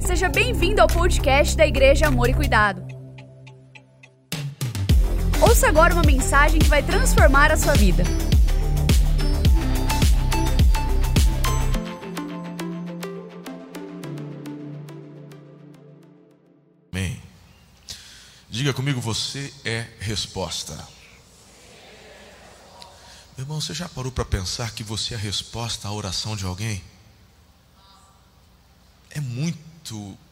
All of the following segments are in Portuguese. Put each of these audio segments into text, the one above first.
Seja bem-vindo ao podcast da Igreja Amor e Cuidado. Ouça agora uma mensagem que vai transformar a sua vida. Amém. Diga comigo, você é resposta. Meu irmão, você já parou para pensar que você é a resposta à oração de alguém? É muito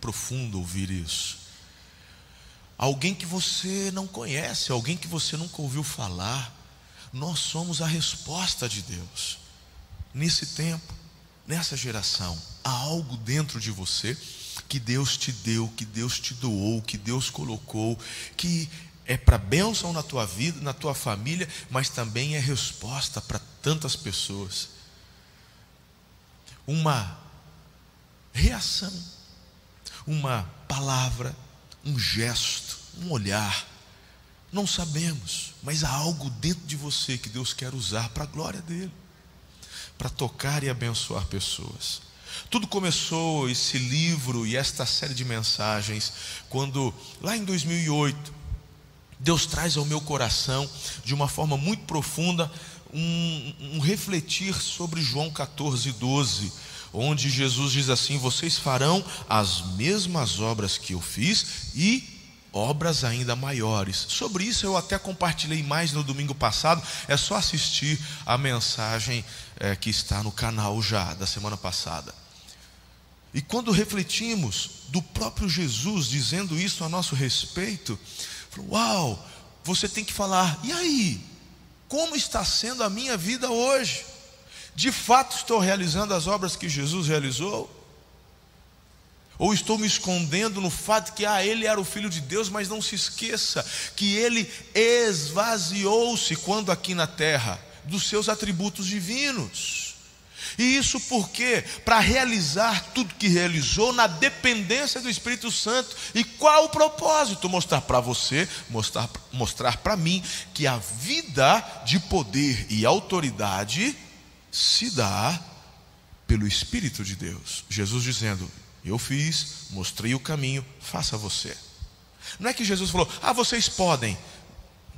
profundo ouvir isso. Alguém que você não conhece, alguém que você nunca ouviu falar. Nós somos a resposta de Deus. Nesse tempo, nessa geração, há algo dentro de você que Deus te deu, que Deus te doou, que Deus colocou, que é para bênção na tua vida, na tua família, mas também é resposta para tantas pessoas. Uma reação, uma palavra, um gesto, um olhar. Não sabemos, mas há algo dentro de você que Deus quer usar para a glória dele, para tocar e abençoar pessoas. Tudo começou esse livro e esta série de mensagens quando, lá em 2008, Deus traz ao meu coração, de uma forma muito profunda, um, um refletir sobre João 14, 12 onde Jesus diz assim: Vocês farão as mesmas obras que eu fiz e obras ainda maiores. Sobre isso eu até compartilhei mais no domingo passado, é só assistir a mensagem é, que está no canal já, da semana passada. E quando refletimos do próprio Jesus dizendo isso a nosso respeito, uau, você tem que falar, e aí? Como está sendo a minha vida hoje? De fato estou realizando as obras que Jesus realizou? Ou estou me escondendo no fato que ah, ele era o filho de Deus, mas não se esqueça que ele esvaziou-se quando aqui na terra dos seus atributos divinos. E isso porque para realizar tudo que realizou na dependência do Espírito Santo. E qual o propósito? Mostrar para você, mostrar mostrar para mim que a vida de poder e autoridade se dá pelo Espírito de Deus. Jesus dizendo: Eu fiz, mostrei o caminho, faça você. Não é que Jesus falou: Ah, vocês podem.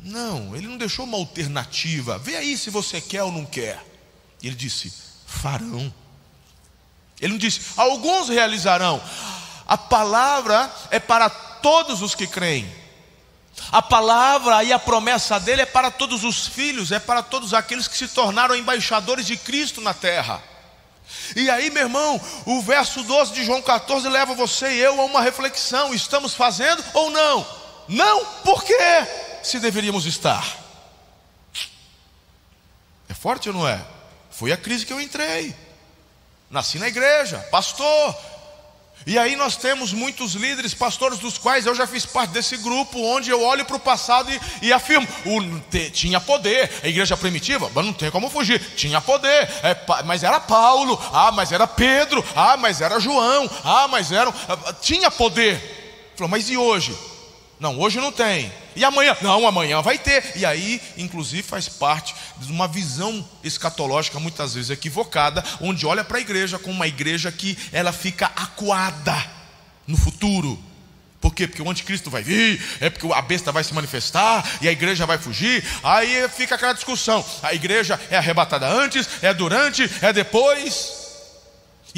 Não, ele não deixou uma alternativa. Vê aí se você quer ou não quer. Ele disse: Farão. Ele não disse: Alguns realizarão. A palavra é para todos os que creem. A palavra e a promessa dele é para todos os filhos, é para todos aqueles que se tornaram embaixadores de Cristo na terra. E aí, meu irmão, o verso 12 de João 14 leva você e eu a uma reflexão: estamos fazendo ou não? Não, por quê? Se deveríamos estar. É forte ou não é? Foi a crise que eu entrei. Nasci na igreja, pastor, e aí nós temos muitos líderes, pastores, dos quais eu já fiz parte desse grupo, onde eu olho para o passado e, e afirmo: o, te, tinha poder, a igreja primitiva, mas não tem como fugir, tinha poder, é, mas era Paulo, ah, mas era Pedro, ah, mas era João, ah, mas era. Ah, tinha poder. Falou, mas e hoje? Não, hoje não tem. E amanhã? Não, amanhã vai ter. E aí, inclusive, faz parte de uma visão escatológica, muitas vezes equivocada, onde olha para a igreja como uma igreja que ela fica acuada no futuro. Por quê? Porque o anticristo vai vir, é porque a besta vai se manifestar e a igreja vai fugir. Aí fica aquela discussão: a igreja é arrebatada antes, é durante, é depois.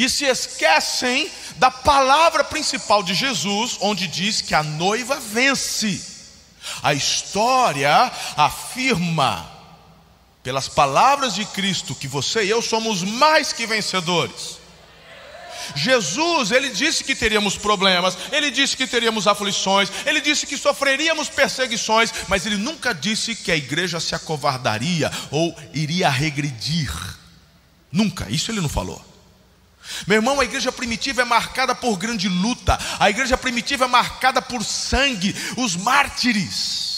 E se esquecem da palavra principal de Jesus, onde diz que a noiva vence. A história afirma, pelas palavras de Cristo, que você e eu somos mais que vencedores. Jesus, ele disse que teríamos problemas, ele disse que teríamos aflições, ele disse que sofreríamos perseguições, mas ele nunca disse que a igreja se acovardaria ou iria regredir. Nunca, isso ele não falou. Meu irmão, a igreja primitiva é marcada por grande luta, a igreja primitiva é marcada por sangue, os mártires.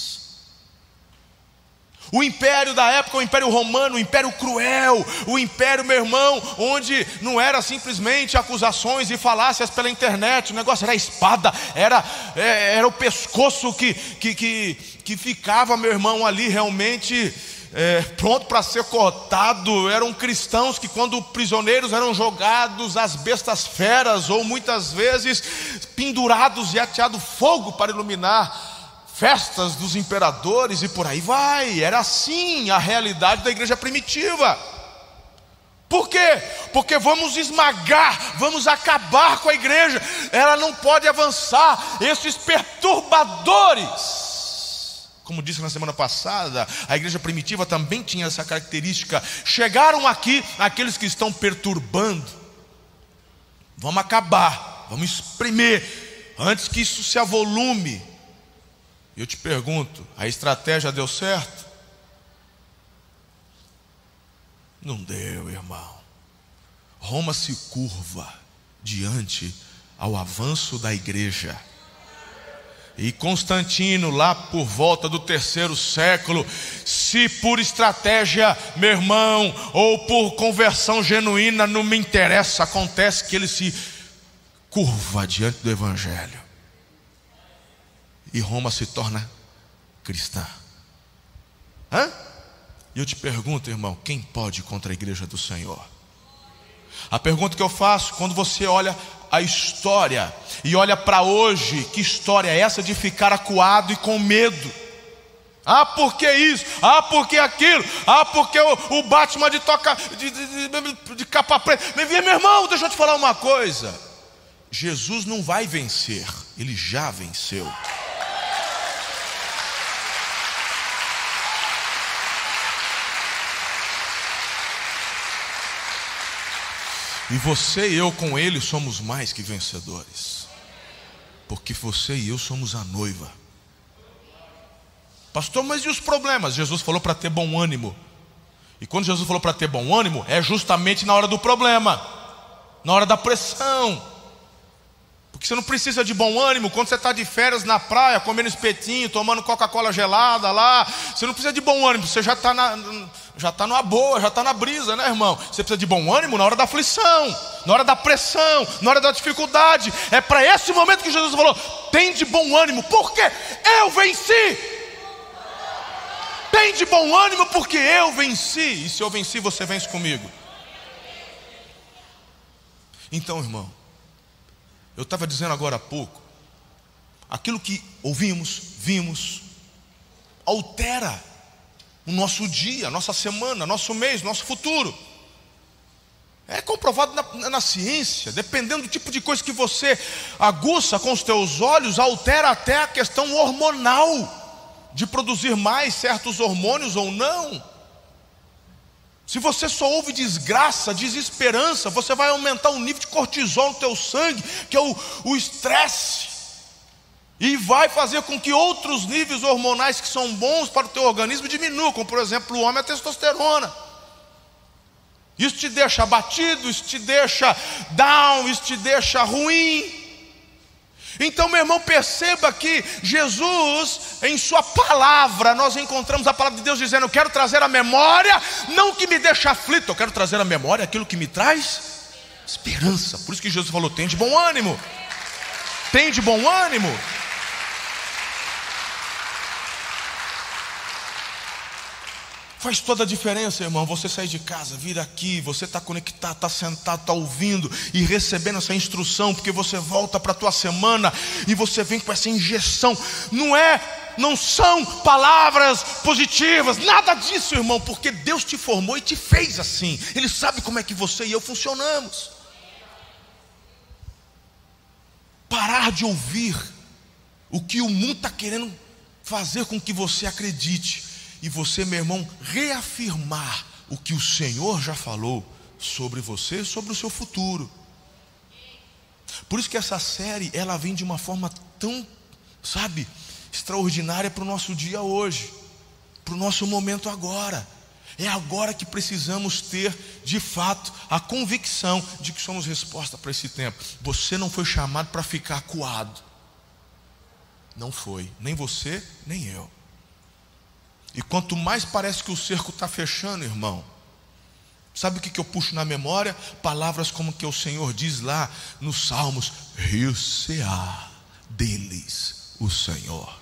O império da época, o império romano, o império cruel, o império, meu irmão, onde não era simplesmente acusações e falácias pela internet, o negócio era espada, era, é, era o pescoço que, que, que, que ficava, meu irmão, ali realmente é, pronto para ser cortado, eram cristãos que, quando prisioneiros, eram jogados às bestas feras, ou muitas vezes pendurados e ateado fogo para iluminar festas dos imperadores e por aí vai. Era assim a realidade da igreja primitiva. Por quê? Porque vamos esmagar, vamos acabar com a igreja, ela não pode avançar. Esses perturbadores como disse na semana passada, a igreja primitiva também tinha essa característica. Chegaram aqui aqueles que estão perturbando. Vamos acabar, vamos espremer, antes que isso se avolume. Eu te pergunto: a estratégia deu certo? Não deu, irmão. Roma se curva diante ao avanço da igreja. E Constantino, lá por volta do terceiro século, se por estratégia, meu irmão, ou por conversão genuína, não me interessa, acontece que ele se curva diante do Evangelho. E Roma se torna cristã. Hã? E eu te pergunto, irmão, quem pode contra a igreja do Senhor? A pergunta que eu faço, quando você olha a história e olha para hoje, que história é essa de ficar acuado e com medo? Ah, por que isso? Ah, por que aquilo? Ah, porque o, o Batman de toca de, de, de, de capa preta. Meu irmão, deixa eu te falar uma coisa. Jesus não vai vencer, ele já venceu. E você e eu com ele somos mais que vencedores. Porque você e eu somos a noiva. Pastor, mas e os problemas? Jesus falou para ter bom ânimo. E quando Jesus falou para ter bom ânimo, é justamente na hora do problema, na hora da pressão. Porque você não precisa de bom ânimo quando você está de férias na praia, comendo espetinho, tomando Coca-Cola gelada lá. Você não precisa de bom ânimo, você já está na, já está numa boa, já está na brisa, né, irmão? Você precisa de bom ânimo na hora da aflição, na hora da pressão, na hora da dificuldade. É para esse momento que Jesus falou: tem de bom ânimo, porque eu venci. Tem de bom ânimo, porque eu venci. E se eu venci, você vence comigo. Então, irmão, eu estava dizendo agora há pouco, aquilo que ouvimos, vimos, altera o nosso dia, a nossa semana, nosso mês, nosso futuro. É comprovado na, na, ciência, dependendo do tipo de coisa que você aguça com os teus olhos, altera até a questão hormonal, de produzir mais certos hormônios ou não. Se você só ouve desgraça, desesperança, você vai aumentar o nível de cortisol no teu sangue, que é o estresse e vai fazer com que outros níveis hormonais que são bons para o teu organismo diminuam, como por exemplo o homem a testosterona. Isso te deixa abatido, isso te deixa down, isso te deixa ruim. Então, meu irmão, perceba que Jesus, em Sua palavra, nós encontramos a palavra de Deus dizendo: Eu quero trazer a memória, não que me deixe aflito, eu quero trazer a memória aquilo que me traz esperança. Por isso que Jesus falou: Tem de bom ânimo, tem de bom ânimo. Faz toda a diferença, irmão. Você sair de casa, vir aqui, você está conectado, está sentado, está ouvindo e recebendo essa instrução, porque você volta para a tua semana e você vem com essa injeção. Não é, não são palavras positivas, nada disso, irmão, porque Deus te formou e te fez assim. Ele sabe como é que você e eu funcionamos. Parar de ouvir o que o mundo está querendo fazer com que você acredite e você, meu irmão, reafirmar o que o Senhor já falou sobre você, sobre o seu futuro. Por isso que essa série, ela vem de uma forma tão, sabe, extraordinária para o nosso dia hoje, para o nosso momento agora. É agora que precisamos ter, de fato, a convicção de que somos resposta para esse tempo. Você não foi chamado para ficar acuado. Não foi, nem você, nem eu. E quanto mais parece que o cerco está fechando, irmão, sabe o que, que eu puxo na memória? Palavras como que o Senhor diz lá nos Salmos: rio-se-á deles o Senhor.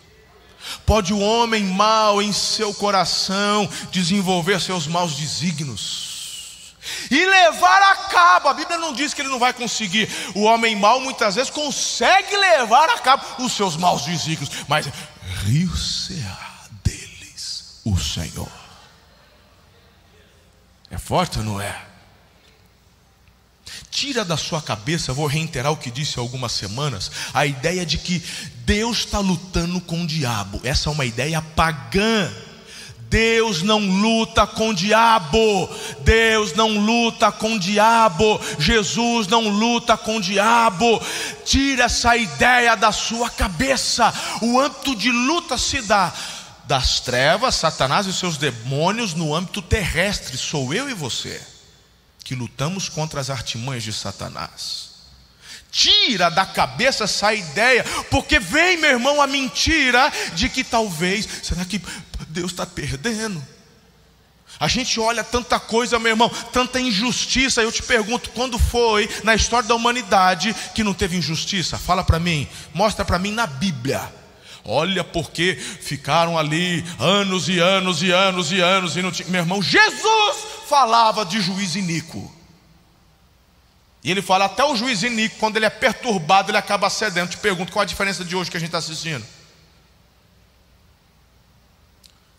Pode o homem mau em seu coração desenvolver seus maus desígnios e levar a cabo. A Bíblia não diz que ele não vai conseguir. O homem mau muitas vezes consegue levar a cabo os seus maus desígnios, mas rio-se-á o Senhor. É forte ou não é? Tira da sua cabeça, vou reiterar o que disse há algumas semanas, a ideia de que Deus está lutando com o diabo. Essa é uma ideia pagã. Deus não luta com o diabo. Deus não luta com o diabo. Jesus não luta com o diabo. Tira essa ideia da sua cabeça. O âmbito de luta se dá das trevas, Satanás e seus demônios no âmbito terrestre. Sou eu e você que lutamos contra as artimanhas de Satanás. Tira da cabeça essa ideia, porque vem, meu irmão, a mentira de que talvez, será que Deus está perdendo? A gente olha tanta coisa, meu irmão, tanta injustiça. Eu te pergunto, quando foi na história da humanidade que não teve injustiça? Fala para mim, mostra para mim na Bíblia. Olha porque ficaram ali anos e anos e anos e anos e não tinha. Meu irmão, Jesus falava de juiz iníquo. E ele fala, até o juiz iníquo, quando ele é perturbado, ele acaba cedendo. Te pergunto, qual a diferença de hoje que a gente está assistindo?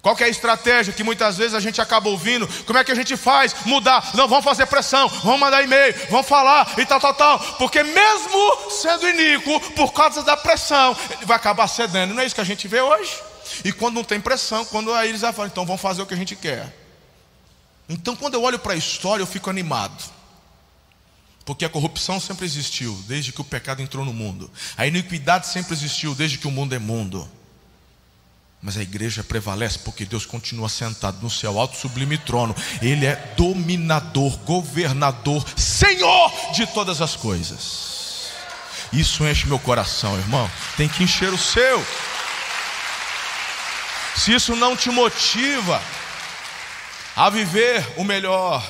Qual é a estratégia que muitas vezes a gente acaba ouvindo? Como é que a gente faz? Mudar. Não, vamos fazer pressão, vamos mandar e-mail, vamos falar e tal, tal, tal. Porque mesmo sendo iníquo, por causa da pressão, ele vai acabar cedendo. Não é isso que a gente vê hoje? E quando não tem pressão, quando aí eles falam, então vamos fazer o que a gente quer. Então, quando eu olho para a história, eu fico animado. Porque a corrupção sempre existiu, desde que o pecado entrou no mundo. A iniquidade sempre existiu, desde que o mundo é mundo. Mas a igreja prevalece porque Deus continua sentado no seu alto sublime trono. Ele é dominador, governador, Senhor de todas as coisas. Isso enche meu coração, irmão. Tem que encher o seu. Se isso não te motiva, a viver o melhor,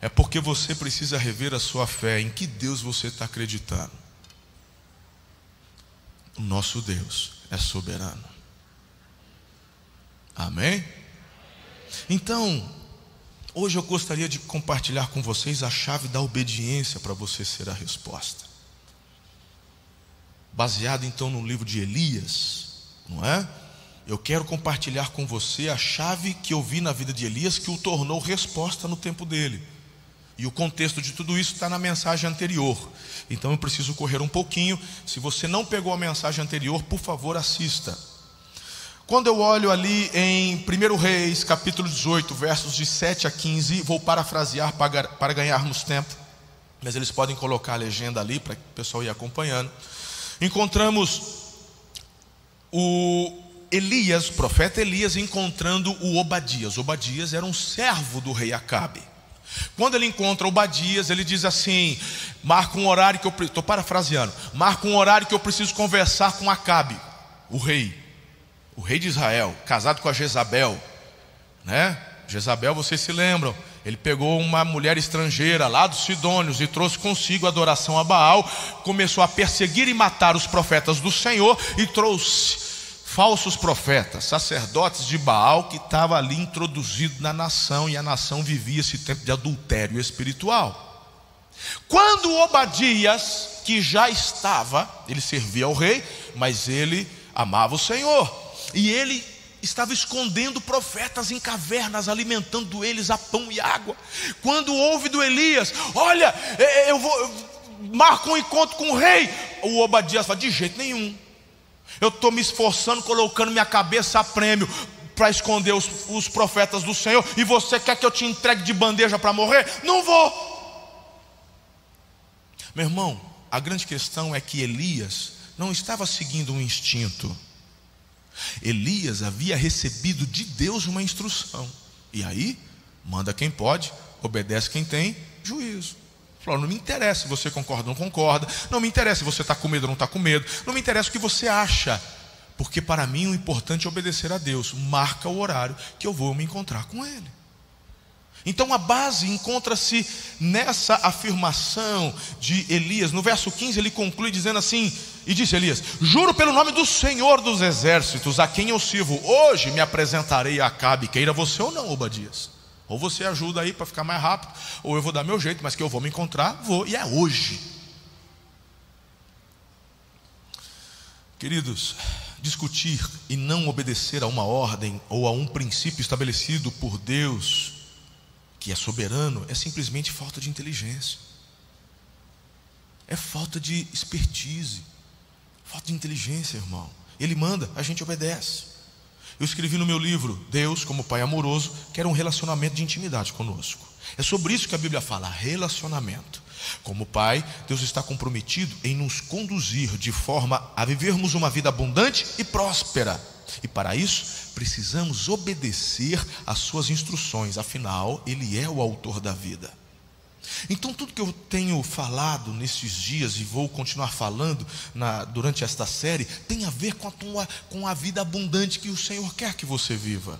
é porque você precisa rever a sua fé, em que Deus você está acreditando. O nosso Deus é soberano. Amém? Então, hoje eu gostaria de compartilhar com vocês a chave da obediência para você ser a resposta. Baseado então no livro de Elias, não é? eu quero compartilhar com você a chave que eu vi na vida de Elias que o tornou resposta no tempo dele. E o contexto de tudo isso está na mensagem anterior. Então eu preciso correr um pouquinho. Se você não pegou a mensagem anterior, por favor, assista. Quando eu olho ali em 1 Reis, capítulo 18, versos de 7 a 15, vou parafrasear para ganharmos tempo, mas eles podem colocar a legenda ali para o pessoal ir acompanhando. Encontramos o Elias, o profeta Elias, encontrando o Obadias. Obadias era um servo do rei Acabe. Quando ele encontra Obadias, ele diz assim: marca um horário que eu estou parafraseando, marca um horário que eu preciso conversar com Acabe, o rei, o rei de Israel, casado com a Jezabel, né? Jezabel, vocês se lembram? Ele pegou uma mulher estrangeira lá dos Sidônios e trouxe consigo adoração a Baal, começou a perseguir e matar os profetas do Senhor e trouxe falsos profetas, sacerdotes de Baal que estava ali introduzido na nação e a nação vivia esse tempo de adultério espiritual. Quando Obadias, que já estava, ele servia ao rei, mas ele amava o Senhor, e ele estava escondendo profetas em cavernas, alimentando eles a pão e água. Quando ouve do Elias, olha, eu vou, marca um encontro com o rei, o Obadias fala: de jeito nenhum. Eu estou me esforçando, colocando minha cabeça a prêmio para esconder os, os, profetas do Senhor, e você quer que eu te entregue de bandeja para morrer? Não vou. Meu irmão, a grande questão é que Elias não estava seguindo um instinto. Elias havia recebido de Deus uma instrução. E aí, manda quem pode, obedece quem tem juízo. Falou, não me interessa se você concorda ou não concorda, não me interessa se você está com medo ou não está com medo, não me interessa o que você acha, porque para mim o importante é obedecer a Deus. Marca o horário que eu vou me encontrar com Ele. Então a base encontra-se nessa afirmação de Elias. No verso 15 ele conclui dizendo assim: E disse Elias: Juro pelo nome do Senhor dos exércitos, a quem eu sirvo, hoje me apresentarei a Acabe, queira você ou não, Obadias. Ou você ajuda aí para ficar mais rápido, ou eu vou dar meu jeito, mas que eu vou me encontrar, vou, e é hoje. Queridos, discutir e não obedecer a uma ordem ou a um princípio estabelecido por Deus, que é soberano, é simplesmente falta de inteligência, é falta de expertise, falta de inteligência, irmão. Ele manda, a gente obedece. Eu escrevi no meu livro, Deus, como Pai amoroso, quer um relacionamento de intimidade conosco. É sobre isso que a Bíblia fala, relacionamento. Como Pai, Deus está comprometido em nos conduzir de forma a vivermos uma vida abundante e próspera. E para isso, precisamos obedecer às suas instruções, afinal, Ele é o autor da vida. Então, tudo que eu tenho falado nesses dias e vou continuar falando na, durante esta série tem a ver com a, tua, com a vida abundante que o Senhor quer que você viva.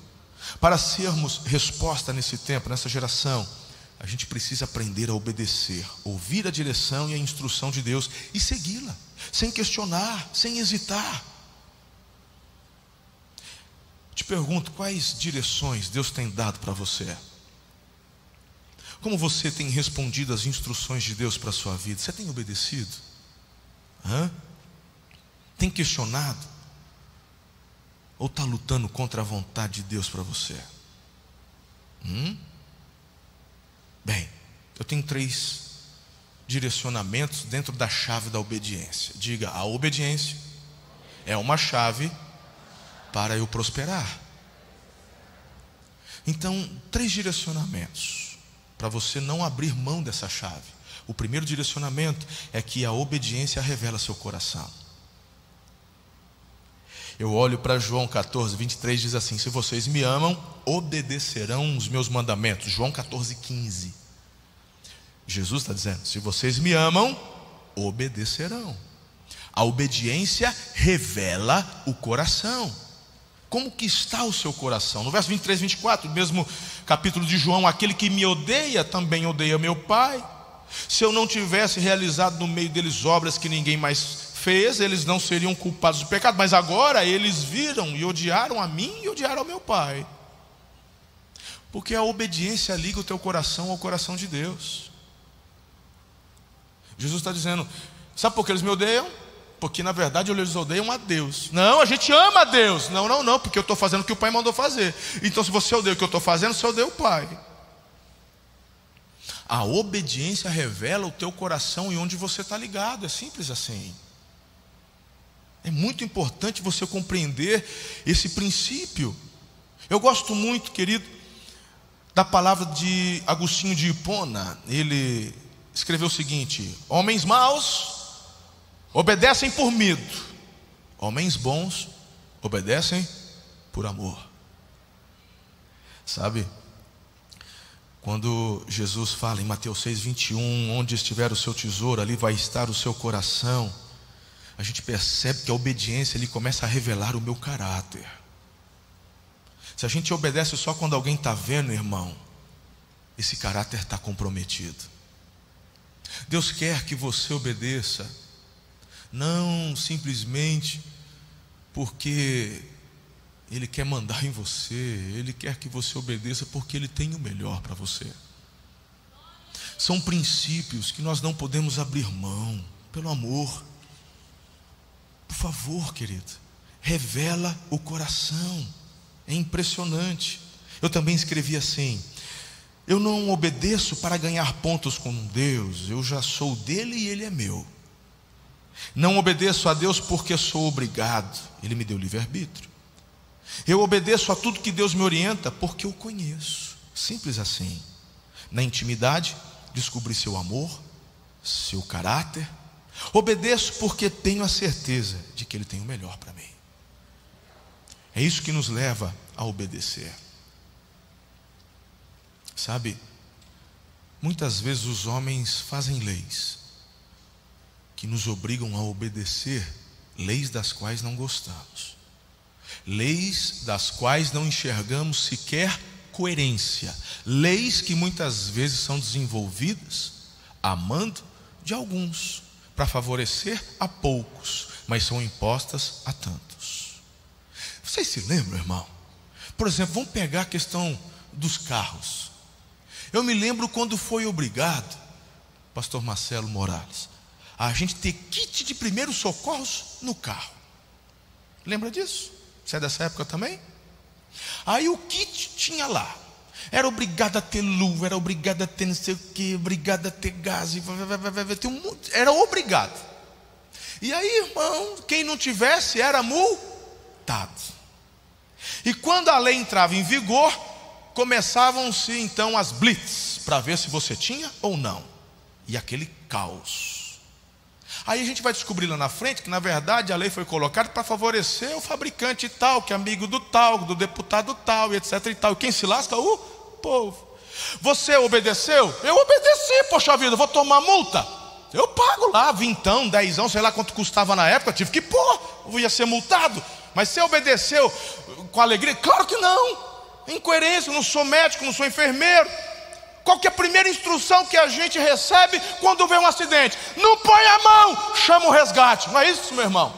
Para sermos resposta nesse tempo, nessa geração, a gente precisa aprender a obedecer, ouvir a direção e a instrução de Deus e segui-la, sem questionar, sem hesitar. Te pergunto, quais direções Deus tem dado para você? Como você tem respondido às instruções de Deus para a sua vida? Você tem obedecido? Hã? Tem questionado? Ou está lutando contra a vontade de Deus para você? Hum? Bem, eu tenho três direcionamentos dentro da chave da obediência. Diga, a obediência é uma chave para eu prosperar. Então, três direcionamentos para você não abrir mão dessa chave. O primeiro direcionamento é que a obediência revela seu coração. Eu olho para João 14, 23, diz assim: Se vocês me amam, obedecerão os meus mandamentos. João 14, 15. Jesus está dizendo: Se vocês me amam, obedecerão. A obediência revela o coração. Como que está o seu coração? No verso 23, 24, mesmo capítulo de João, aquele que me odeia também odeia meu Pai. Se eu não tivesse realizado no meio deles obras que ninguém mais fez, eles não seriam culpados do pecado, mas agora eles viram e odiaram a mim e odiaram ao meu Pai. Porque a obediência liga o teu coração ao coração de Deus. Jesus está dizendo: sabe por que eles me odeiam? Porque na verdade eles odeiam a Deus. Não, a gente ama a Deus. Não, não, não, porque eu estou fazendo o que o Pai mandou fazer. Então, se você odeia o que eu estou fazendo, você odeia o Pai. A obediência revela o teu coração e onde você está ligado. É simples assim. É muito importante você compreender esse princípio. Eu gosto muito, querido, da palavra de Agostinho de Hipona. Ele escreveu o seguinte: Homens maus obedecem por medo, homens bons obedecem por amor. Sabe? Quando Jesus fala em Mateus 6, 21, onde estiver o seu tesouro, ali vai estar o seu coração a gente percebe que a obediência ele começa a revelar o meu caráter. Se a gente obedece só quando alguém está vendo, irmão, esse caráter está comprometido. Deus quer que você obedeça, não simplesmente porque Ele quer mandar em você, Ele quer que você obedeça porque Ele tem o melhor para você. São princípios que nós não podemos abrir mão, pelo amor. Por favor, querido, revela o coração. É impressionante. Eu também escrevi assim: eu não obedeço para ganhar pontos com Deus, eu já sou dele e ele é meu. Não obedeço a Deus porque sou obrigado, ele me deu livre-arbítrio. Eu obedeço a tudo que Deus me orienta porque eu conheço. Simples assim. Na intimidade, descobri seu amor, seu caráter, Obedeço porque tenho a certeza de que Ele tem o melhor para mim. É isso que nos leva a obedecer. Sabe, muitas vezes os homens fazem leis que nos obrigam a obedecer leis das quais não gostamos, leis das quais não enxergamos sequer coerência. Leis que muitas vezes são desenvolvidas amando de alguns, para favorecer a poucos, mas são impostas a tantos. Vocês se lembram, irmão? Por exemplo, vamos pegar a questão dos carros. Eu me lembro quando foi obrigado, pastor Marcelo Morales, a gente ter kit de primeiros socorros no carro. Lembra disso? Você é dessa época também? Aí o kit tinha lá. Era obrigado a ter luva, era obrigado a ter não sei o que, obrigado a ter gás, era obrigado. E aí, irmão, quem não tivesse era multado. E quando a lei entrava em vigor, começavam-se então as blitz, para ver se você tinha ou não. E aquele caos. Aí a gente vai descobrir lá na frente que, na verdade, a lei foi colocada para favorecer o fabricante tal, que é amigo do tal, do deputado tal, e etc e tal. E quem se lasca? O povo. Você obedeceu? Eu obedeci, poxa vida, vou tomar multa. Eu pago lá, vintão, dezão, sei lá quanto custava na época, tive que pôr, eu ia ser multado. Mas você obedeceu com alegria? Claro que não. Incoerência, não sou médico, não sou enfermeiro. Qual que é a primeira instrução que a gente recebe quando vê um acidente? Não põe a mão, chama o resgate. Não é isso, meu irmão?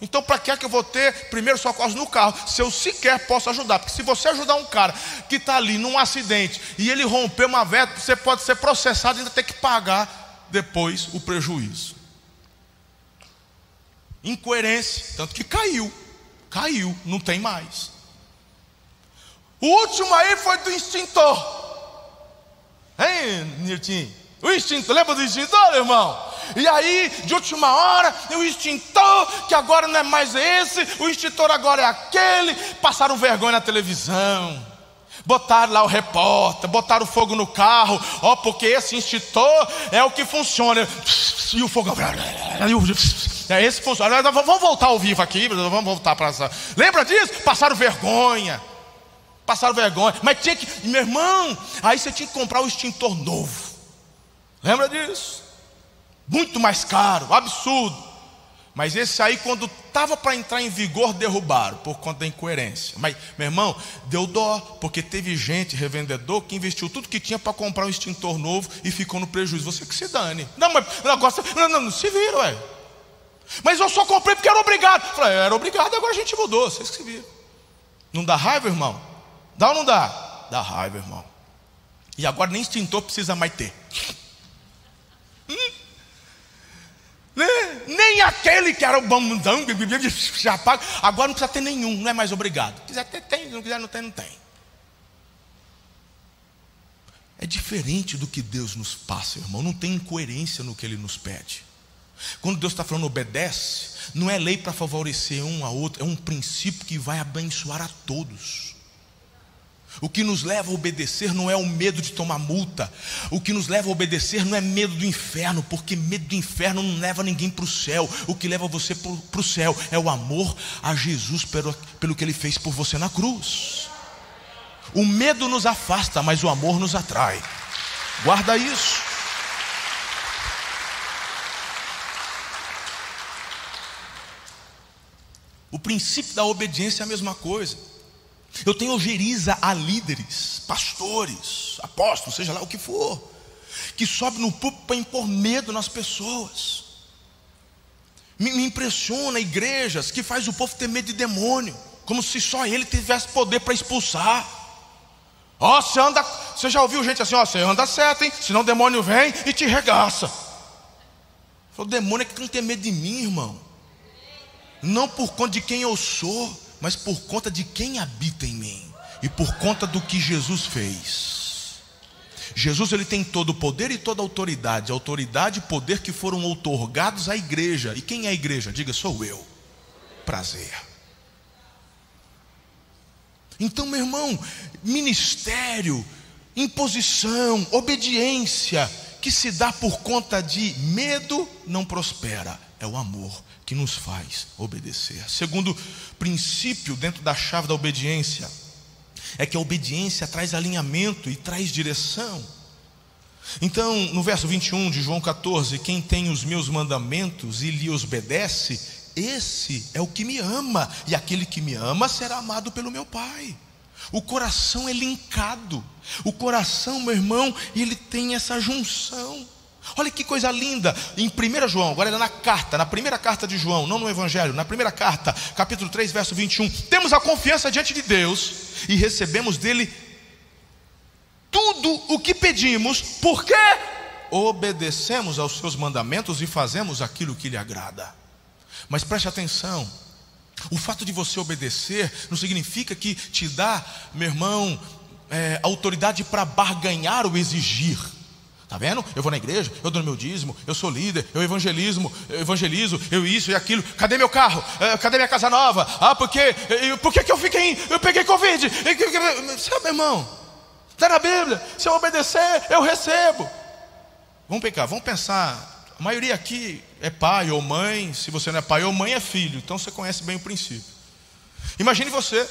Então, para que é que eu vou ter primeiro socorro no carro? Se eu sequer posso ajudar. Porque se você ajudar um cara que está ali num acidente e ele romper uma veta, você pode ser processado e ainda ter que pagar depois o prejuízo. Incoerência, tanto que caiu. Caiu, não tem mais. O último aí foi do extintor. Hein, Nilton? O extintor, lembra do extintor, irmão? E aí, de última hora, o extintor, que agora não é mais esse, o extintor agora é aquele. Passaram vergonha na televisão. Botaram lá o repórter, botaram fogo no carro, ó, porque esse extintor é o que funciona. E o fogo. É esse funciona. Vamos voltar ao vivo aqui, vamos voltar para essa. Lembra disso? Passaram vergonha passaram vergonha, mas tinha que, meu irmão, aí você tinha que comprar um extintor novo. Lembra disso? Muito mais caro, absurdo. Mas esse aí, quando estava para entrar em vigor, derrubaram por conta da incoerência. Mas, meu irmão, deu dó, porque teve gente, revendedor, que investiu tudo que tinha para comprar um extintor novo e ficou no prejuízo. Você que se dane. Não, mas negócio, não, não, não se vira, ué. Mas eu só comprei porque era obrigado. Falei, era obrigado, agora a gente mudou. Vocês que se viram. Não dá raiva, irmão? Dá ou não dá? Dá raiva, irmão. E agora nem extintor precisa mais ter. Hum? Né? Nem aquele que era o bambuzão, já paga. Agora não precisa ter nenhum, não é mais obrigado. Se quiser ter, tem. Se não quiser, não tem, não tem. É diferente do que Deus nos passa, irmão. Não tem incoerência no que Ele nos pede. Quando Deus está falando obedece, não é lei para favorecer um a outro, é um princípio que vai abençoar a todos. O que nos leva a obedecer não é o medo de tomar multa. O que nos leva a obedecer não é medo do inferno, porque medo do inferno não leva ninguém para o céu. O que leva você para o céu é o amor a Jesus pelo, pelo que ele fez por você na cruz. O medo nos afasta, mas o amor nos atrai. Guarda isso. O princípio da obediência é a mesma coisa. Eu tenho ojeriza a líderes, pastores, apóstolos, seja lá o que for, que sobe no púlpito para impor medo nas pessoas. Me, me, impressiona igrejas que faz o povo ter medo de demônio, como se só ele tivesse poder para expulsar. Ó, oh, você anda, você já ouviu gente assim, ó, oh, você anda certo, hein? Senão o demônio vem e te regaça. O demônio é que não tem medo de mim, irmão. Não por conta de quem eu sou mas por conta de quem habita em mim e por conta do que Jesus fez. Jesus ele tem todo o poder e toda a autoridade, autoridade e poder que foram outorgados à igreja. E quem é a igreja? Diga, sou eu. Prazer. Então, meu irmão, ministério, imposição, obediência, que se dá por conta de medo, não prospera, é o amor que nos faz obedecer. Segundo princípio dentro da chave da obediência é que a obediência traz alinhamento e traz direção. Então, no verso 21 de João 14, quem tem os meus mandamentos e lhe obedece, esse é o que me ama, e aquele que me ama será amado pelo meu Pai. O coração é linkado. O coração, meu irmão, ele tem essa junção. Olha que coisa linda, em 1 João, agora é na carta, na primeira carta de João, não no Evangelho, na primeira carta, capítulo 3, verso 21. Temos a confiança diante de Deus e recebemos dele tudo o que pedimos, porque obedecemos aos seus mandamentos e fazemos aquilo que lhe agrada. Mas preste atenção, o fato de você obedecer não significa que te dá, meu irmão, é, autoridade para barganhar ou exigir. Tá vendo? Eu vou na igreja, eu dou meu dízimo, eu sou líder, eu evangelismo, eu evangelizo, eu isso e aquilo. Cadê meu carro? É, cadê minha casa nova? Ah, porque por que, que eu fiquei? Eu peguei Covid. Sabe, irmão? Está na Bíblia. Se eu obedecer, eu recebo. Vamos pegar, vamos pensar. A maioria aqui é pai ou mãe. Se você não é pai ou mãe, é filho. Então você conhece bem o princípio. Imagine você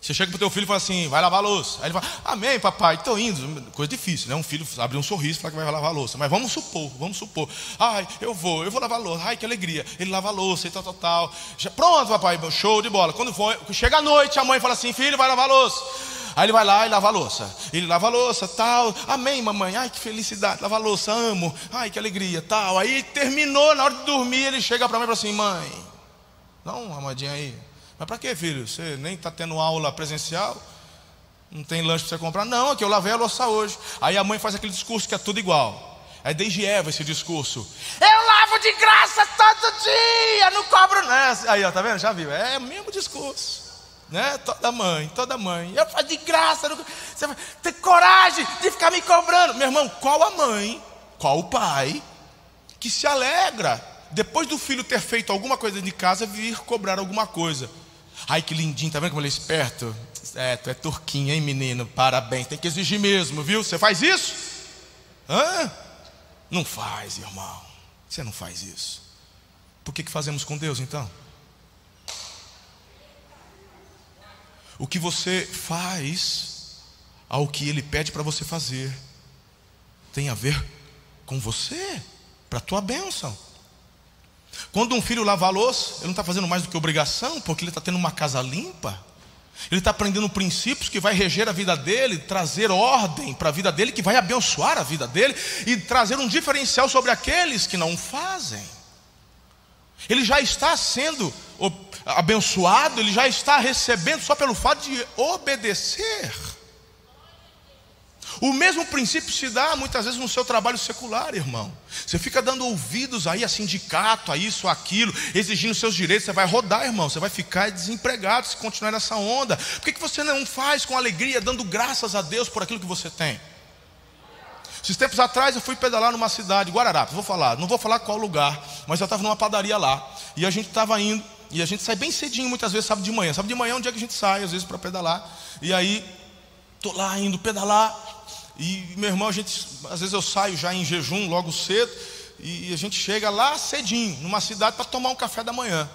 você chega para o teu filho e fala assim, vai lavar a louça. Aí ele fala, amém, papai, estou indo. Coisa difícil, né? Um filho abrir um sorriso e falar que vai lavar a louça. Mas vamos supor, vamos supor. Ai, eu vou, eu vou lavar a louça. Ai, que alegria. Ele lava a louça e tal, tal, tal. Já, pronto, papai, show de bola. Quando for, chega a noite, a mãe fala assim, filho, vai lavar a louça. Aí ele vai lá e lava a louça. Ele lava a louça, tal. Amém, mamãe. Ai, que felicidade. Lava a louça, amo. Ai, que alegria, tal. Aí terminou, na hora de dormir, ele chega para a mãe e fala assim, mãe, dá uma amadinha aí. Mas para que, filho? Você nem está tendo aula presencial? Não tem lanche para você comprar? Não, aqui eu lavei a louça hoje. Aí a mãe faz aquele discurso que é tudo igual. É desde Eva esse discurso. Eu lavo de graça todo dia, não cobro nessa. Aí, ó, tá vendo? Já viu? É o mesmo discurso. Né? Toda mãe, toda mãe. Eu faço de graça. Não... Você ter coragem de ficar me cobrando. Meu irmão, qual a mãe, qual o pai que se alegra depois do filho ter feito alguma coisa de casa vir cobrar alguma coisa? Ai, que lindinho, tá vendo como ele é esperto? É, tu é turquinho, hein, menino? Parabéns, tem que exigir mesmo, viu? Você faz isso? Hã? Não faz, irmão. Você não faz isso. Por que, que fazemos com Deus então? O que você faz ao que Ele pede para você fazer tem a ver com você, para a tua bênção. Quando um filho lava a louça, ele não está fazendo mais do que obrigação, porque ele está tendo uma casa limpa. Ele está aprendendo princípios que vai reger a vida dele, trazer ordem para a vida dele, que vai abençoar a vida dele e trazer um diferencial sobre aqueles que não fazem. Ele já está sendo abençoado, ele já está recebendo só pelo fato de obedecer. O mesmo princípio se dá muitas vezes no seu trabalho secular, irmão. Você fica dando ouvidos aí a sindicato, a isso, aquilo, exigindo seus direitos, você vai rodar, irmão. Você vai ficar desempregado se continuar nessa onda. Por que, você não faz com alegria, dando graças a Deus por aquilo que você tem? Esses tempos atrás eu fui pedalar numa cidade, Guararapes, vou falar, não vou falar qual lugar, mas eu estava numa padaria lá. E a gente estava indo, e a gente sai bem cedinho, muitas vezes, sábado de manhã. Sábado de manhã é um dia que a gente sai, às vezes, para pedalar. E aí, estou lá indo pedalar, e meu irmão, a gente, às vezes eu saio já em jejum logo cedo e a gente chega lá cedinho, numa cidade para tomar um café da manhã,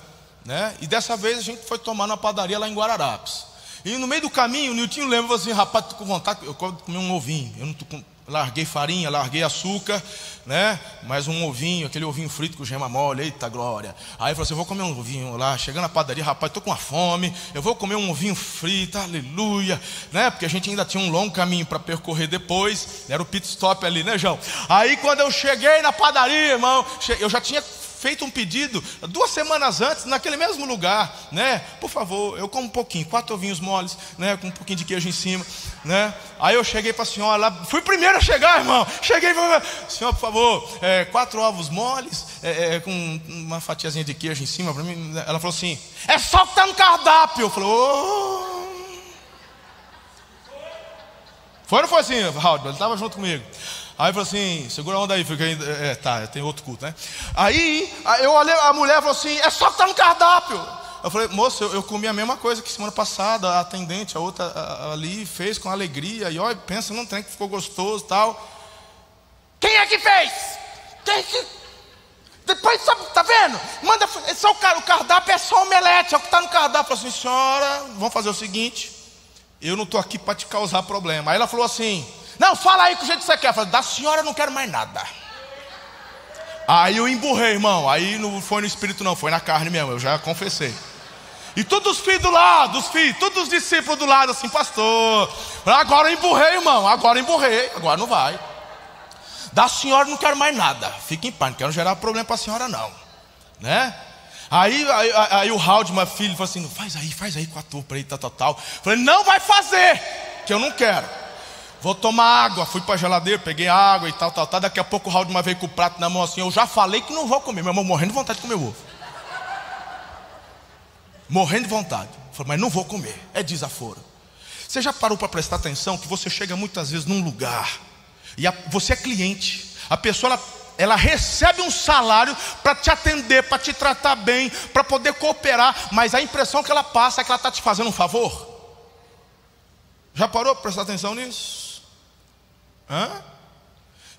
né? E dessa vez a gente foi tomar na padaria lá em Guararapes. E no meio do caminho, o Nilton lembra assim, rapaz, tô com vontade, eu comer um ovinho. Eu não tô com, larguei farinha, larguei açúcar, né? Mais um ovinho, aquele ovinho frito com gema mole, eita glória. Aí eu falei assim: eu vou comer um ovinho lá. Chegando na padaria, rapaz, estou com uma fome. Eu vou comer um ovinho frito, aleluia, né? Porque a gente ainda tinha um longo caminho para percorrer depois. Era o pit stop ali, né, João? Aí quando eu cheguei na padaria, irmão, eu já tinha feito um pedido duas semanas antes, naquele mesmo lugar, né? Por favor, eu como um pouquinho, quatro ovinhos moles, né? Com um pouquinho de queijo em cima, né? Aí eu cheguei para a senhora lá, fui primeiro a chegar, irmão. Cheguei senhor, por favor, é, quatro ovos moles, é, é, com uma fatiazinha de queijo em cima para mim. Ela falou assim: é só que está no cardápio. Eu falei, oh. Foi ou não foi assim, Raul? Ele estava junto comigo. Aí falou assim: segura a onda aí, fica ainda. É, tá, tem outro culto, né? Aí eu olhei, a mulher falou assim: é só que tá no cardápio. Eu falei, moço, eu, eu, comi a mesma coisa que semana passada, a atendente, a outra a, ali, fez com alegria. E olha, pensa num trem que ficou gostoso tal. Quem é que fez? Quem que. Depois, sabe, tá vendo? Manda. Só o, o cardápio é só omelete, é o que está no cardápio. Eu falei assim, senhora, vamos fazer o seguinte: eu não estou aqui para te causar problema. Aí ela falou assim. Não, fala aí com o jeito que você quer. Eu falei, da senhora eu não quero mais nada. Aí eu emburrei, irmão. Aí não foi no espírito, não, foi na carne mesmo. Eu já confessei. E todos os filhos do lado, os filhos, todos os discípulos do lado, assim, pastor. Agora eu emburrei, irmão. Agora eu emburrei. Agora não vai. Da senhora não quero mais nada. Fique em paz, não quero gerar problema para a senhora, não. Né? Aí, aí, aí o Raul, meu filho, falou assim: faz aí, faz aí com a turma aí, tal, tal, tal. Falei, não vai fazer, que eu não quero. Vou tomar água, fui para a geladeira, peguei água e tal, tal, tal. Daqui a pouco o Raul veio com o prato na mão assim. Eu já falei que não vou comer, meu irmão morrendo de vontade de comer ovo. Morrendo de vontade. Falei, mas não vou comer. É desaforo. Você já parou para prestar atenção que você chega muitas vezes num lugar e a, você é cliente. A pessoa ela, ela recebe um salário para te atender, para te tratar bem, para poder cooperar, mas a impressão que ela passa é que ela está te fazendo um favor. Já parou para prestar atenção nisso? Hã?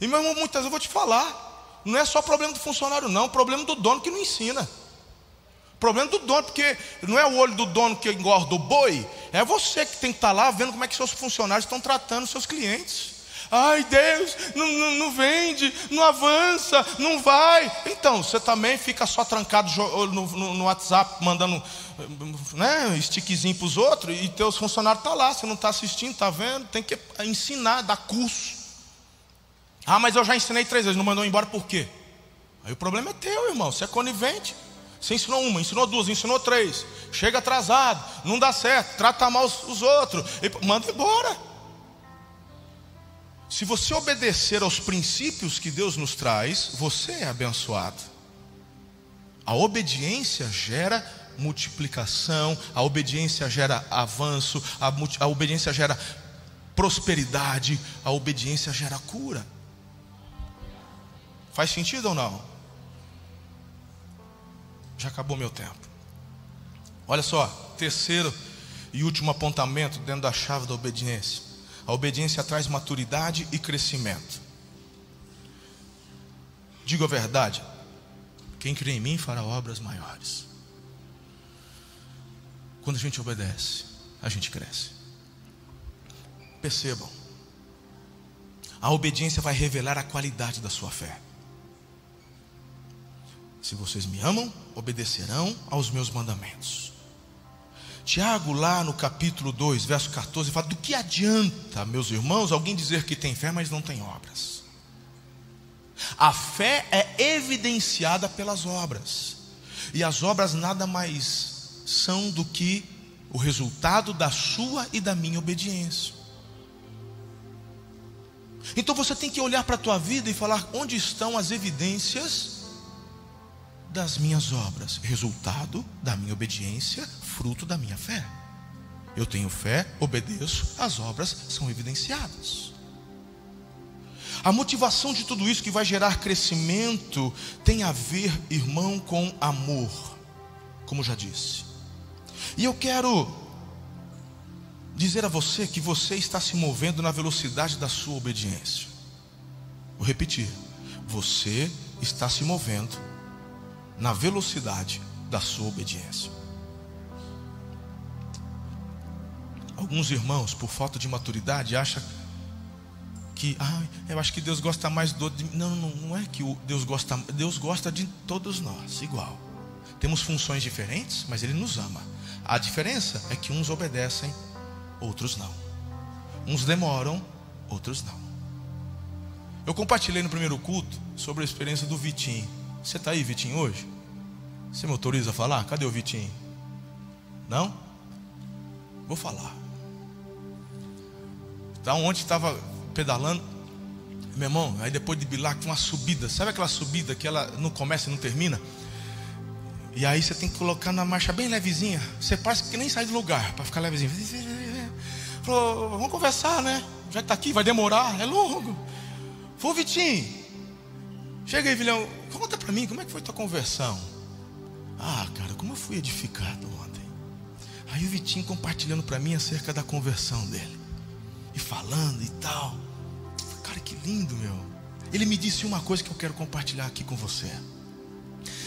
E meu irmão, muitas vezes eu vou te falar, não é só problema do funcionário, não, problema do dono que não ensina. Problema do dono, porque não é o olho do dono que engorda o boi, é você que tem que estar tá lá vendo como é que seus funcionários estão tratando seus clientes. Ai Deus, não, não, não, vende, não avança, não vai. Então, você também fica só trancado no, no, no WhatsApp, mandando né, stickzinho para os outros, e teus funcionários estão tá lá, você não está assistindo, está vendo, tem que ensinar, dar curso. Ah, mas eu já ensinei três vezes, não mandou embora por quê? Aí o problema é teu, irmão, você é conivente. Você ensinou uma, ensinou duas, ensinou três. Chega atrasado, não dá certo, trata mal os, os outros, manda embora. Se você obedecer aos princípios que Deus nos traz, você é abençoado. A obediência gera multiplicação, a obediência gera avanço, a, a obediência gera prosperidade, a obediência gera cura. Faz sentido ou não? Já acabou meu tempo. Olha só, terceiro e último apontamento dentro da chave da obediência. A obediência traz maturidade e crescimento. Digo a verdade: quem crê em mim fará obras maiores. Quando a gente obedece, a gente cresce. Percebam, a obediência vai revelar a qualidade da sua fé. Se vocês me amam, obedecerão aos meus mandamentos. Tiago, lá no capítulo 2, verso 14, fala: Do que adianta, meus irmãos, alguém dizer que tem fé, mas não tem obras? A fé é evidenciada pelas obras, e as obras nada mais são do que o resultado da sua e da minha obediência. Então você tem que olhar para a tua vida e falar: onde estão as evidências das minhas obras, resultado da minha obediência, fruto da minha fé. Eu tenho fé, obedeço, as obras são evidenciadas. A motivação de tudo isso que vai gerar crescimento tem a ver, irmão, com amor, como já disse. E eu quero dizer a você que você está se movendo na velocidade da sua obediência. Vou repetir: você está se movendo na velocidade da sua obediência. Alguns irmãos, por falta de maturidade, acham que, ah, eu acho que Deus gosta mais do. Não, não, não é que Deus gosta. Deus gosta de todos nós, igual. Temos funções diferentes, mas Ele nos ama. A diferença é que uns obedecem, outros não. Uns demoram, outros não. Eu compartilhei no primeiro culto sobre a experiência do Vitinho. Você está aí, Vitinho, hoje? Você me autoriza a falar? Cadê o Vitinho? Não? Vou falar. Então, ontem estava pedalando, meu irmão, aí depois de Bilac, uma subida, sabe aquela subida que ela não começa e não termina? E aí você tem que colocar na marcha bem levezinha. Você parece que nem sai do lugar para ficar levezinho. Falou, vamos conversar, né? Já que está aqui, vai demorar, é longo. Falou, Vitinho, chega aí, filhão, Conta para mim, como é que foi tua conversão? Ah, cara, como eu fui edificado ontem. Aí o Vitinho compartilhando para mim acerca da conversão dele. E falando e tal. Cara, que lindo, meu. Ele me disse uma coisa que eu quero compartilhar aqui com você.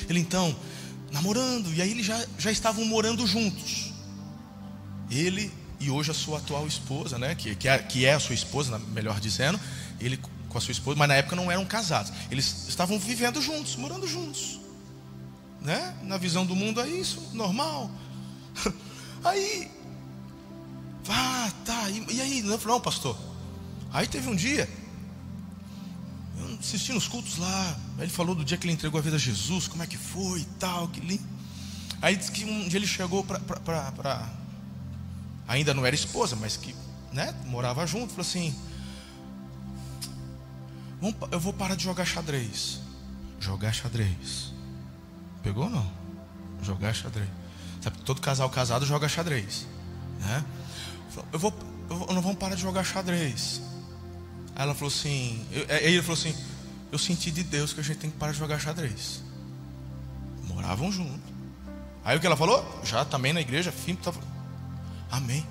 Ele então, namorando, e aí eles já, já estavam morando juntos. Ele e hoje a sua atual esposa, né? Que, que, é, que é a sua esposa, melhor dizendo. Ele com a sua esposa, mas na época não eram casados. Eles estavam vivendo juntos, morando juntos. Né? Na visão do mundo é isso, normal. Aí, ah, tá, e, e aí? Não, não, pastor. Aí teve um dia, eu assistindo os cultos lá, ele falou do dia que ele entregou a vida a Jesus, como é que foi e tal, que lindo. Aí disse que um dia ele chegou para. Ainda não era esposa, mas que né, morava junto, falou assim: Eu vou parar de jogar xadrez. Jogar xadrez. Pegou ou não? Jogar xadrez. Sabe, todo casal casado joga xadrez. Né? Eu vou, eu não vamos parar de jogar xadrez. Aí ela falou assim, eu, aí ele falou assim, eu senti de Deus que a gente tem que parar de jogar xadrez. Moravam juntos. Aí o que ela falou? Já também na igreja, filho, tá... Amém.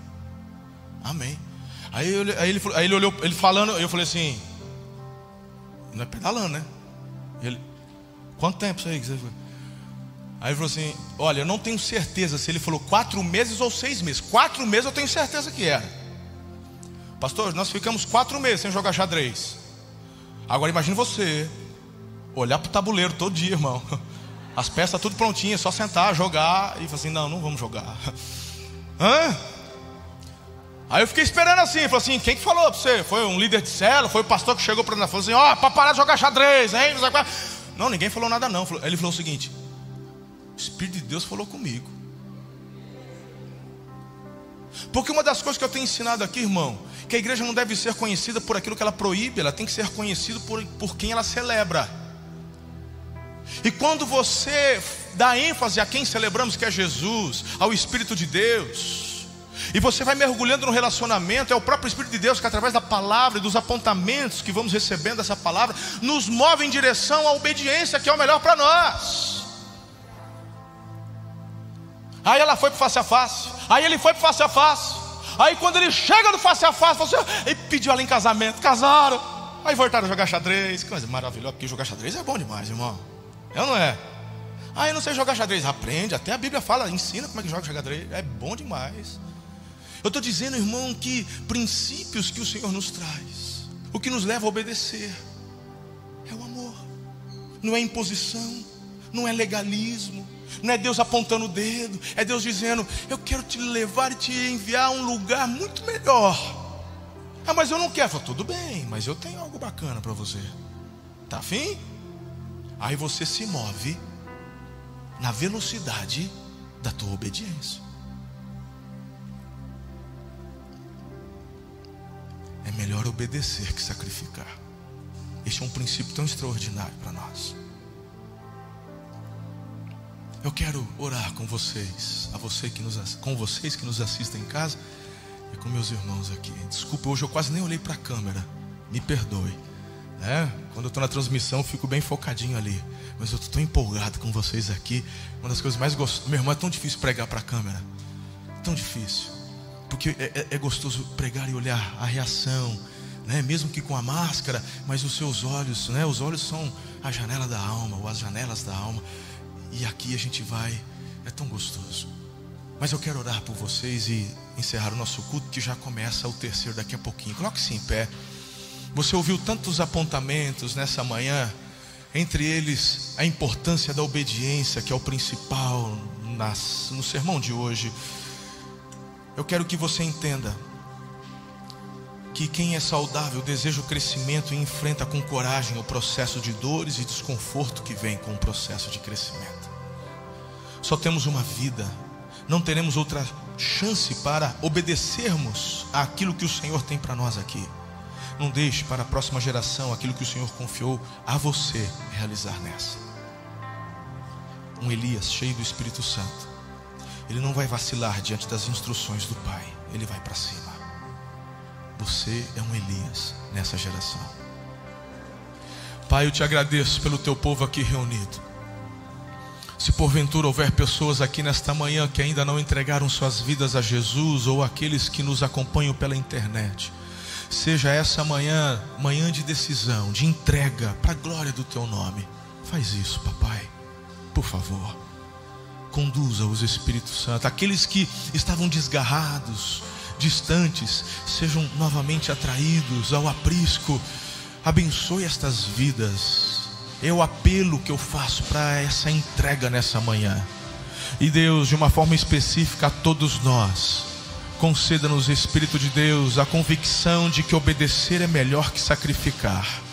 Amém. Aí, eu, aí, ele, aí ele olhou, ele falando, eu falei assim, não é pedalando, né? Ele, quanto tempo isso aí que você foi? Aí ele falou assim: Olha, eu não tenho certeza se ele falou quatro meses ou seis meses. Quatro meses eu tenho certeza que era. Pastor, nós ficamos quatro meses sem jogar xadrez. Agora imagine você olhar para o tabuleiro todo dia, irmão. As peças tudo prontinhas, só sentar, jogar e falar assim: Não, não vamos jogar. Hã? Aí eu fiquei esperando assim, falou assim: Quem que falou para você? Foi um líder de cela? Foi o pastor que chegou mim e falou assim: Ó, oh, para parar de jogar xadrez, hein? Não, ninguém falou nada, não. Ele falou o seguinte: o Espírito de Deus falou comigo. Porque uma das coisas que eu tenho ensinado aqui, irmão, que a igreja não deve ser conhecida por aquilo que ela proíbe, ela tem que ser conhecida por, por quem ela celebra. E quando você dá ênfase a quem celebramos, que é Jesus, ao Espírito de Deus, e você vai mergulhando no relacionamento, é o próprio Espírito de Deus que, através da palavra e dos apontamentos que vamos recebendo dessa palavra, nos move em direção à obediência, que é o melhor para nós. Aí ela foi para face a face. Aí ele foi para face a face. Aí quando ele chega no face a face, você, ele pediu ela em casamento, casaram. Aí voltaram a jogar xadrez. Que coisa maravilhosa, porque jogar xadrez é bom demais, irmão. É ou não é? Eu não sei jogar xadrez. Aprende, até a Bíblia fala, ensina como é que joga xadrez. É bom demais. Eu estou dizendo, irmão, que princípios que o Senhor nos traz, o que nos leva a obedecer, é o amor, não é imposição, não é legalismo, não é Deus apontando o dedo, é Deus dizendo: Eu quero te levar e te enviar a um lugar muito melhor. Ah, mas eu não quero. Falo, tudo bem, mas eu tenho algo bacana para você. Tá afim? Aí você se move na velocidade da tua obediência. Melhor obedecer que sacrificar. Este é um princípio tão extraordinário para nós. Eu quero orar com vocês, a você que nos, com vocês que nos assistem em casa e com meus irmãos aqui. Desculpa, hoje eu quase nem olhei para a câmera. Me perdoe. Né? Quando eu estou na transmissão, eu fico bem focadinho ali. Mas eu estou tão empolgado com vocês aqui. Uma das coisas mais gostosas. Meu irmão, é tão difícil pregar para a câmera. Tão difícil. Porque é, é, é gostoso pregar e olhar a reação. Né? Mesmo que com a máscara, mas os seus olhos, né? os olhos são a janela da alma, ou as janelas da alma. E aqui a gente vai, é tão gostoso. Mas eu quero orar por vocês e encerrar o nosso culto que já começa o terceiro daqui a pouquinho. Coloque-se em pé. Você ouviu tantos apontamentos nessa manhã, entre eles a importância da obediência, que é o principal nas, no sermão de hoje. Eu quero que você entenda que quem é saudável deseja o crescimento e enfrenta com coragem o processo de dores e desconforto que vem com o processo de crescimento. Só temos uma vida, não teremos outra chance para obedecermos àquilo que o Senhor tem para nós aqui. Não deixe para a próxima geração aquilo que o Senhor confiou a você realizar nessa. Um Elias cheio do Espírito Santo, ele não vai vacilar diante das instruções do Pai, ele vai para cima. Você é um Elias nessa geração. Pai, eu te agradeço pelo teu povo aqui reunido. Se porventura houver pessoas aqui nesta manhã que ainda não entregaram suas vidas a Jesus, ou aqueles que nos acompanham pela internet, seja essa manhã, manhã de decisão, de entrega para a glória do teu nome. Faz isso, papai, por favor. Conduza os Espíritos Santo, aqueles que estavam desgarrados, distantes sejam novamente atraídos ao aprisco. Abençoe estas vidas. É o apelo que eu faço para essa entrega nessa manhã. E Deus, de uma forma específica a todos nós, conceda-nos, Espírito de Deus, a convicção de que obedecer é melhor que sacrificar.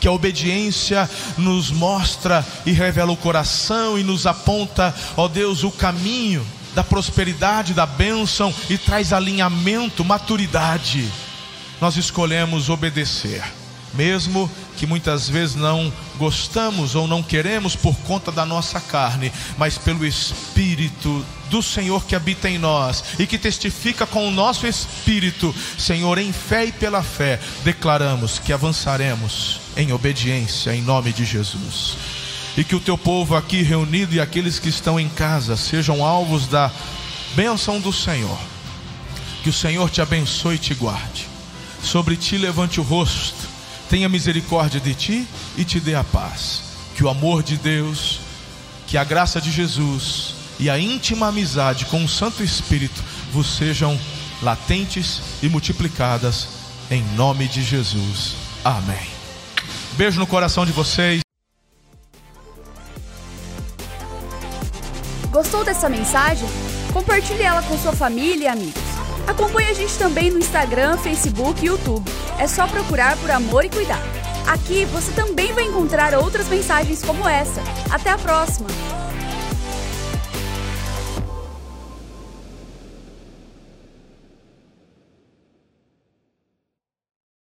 Que a obediência nos mostra e revela o coração e nos aponta, ó Deus, o caminho da prosperidade, da bênção e traz alinhamento, maturidade. Nós escolhemos obedecer, mesmo que muitas vezes não gostamos ou não queremos por conta da nossa carne, mas pelo Espírito do Senhor que habita em nós e que testifica com o nosso espírito, Senhor, em fé e pela fé, declaramos que avançaremos em obediência em nome de Jesus. E que o teu povo aqui reunido e aqueles que estão em casa sejam alvos da bênção do Senhor. Que o Senhor te abençoe e te guarde. Sobre ti levante o rosto tenha misericórdia de ti e te dê a paz. Que o amor de Deus, que a graça de Jesus e a íntima amizade com o Santo Espírito vos sejam latentes e multiplicadas em nome de Jesus. Amém. Beijo no coração de vocês. Gostou dessa mensagem? Compartilhe ela com sua família e amigos. Acompanhe a gente também no Instagram, Facebook e YouTube. É só procurar por Amor e Cuidar. Aqui você também vai encontrar outras mensagens como essa. Até a próxima!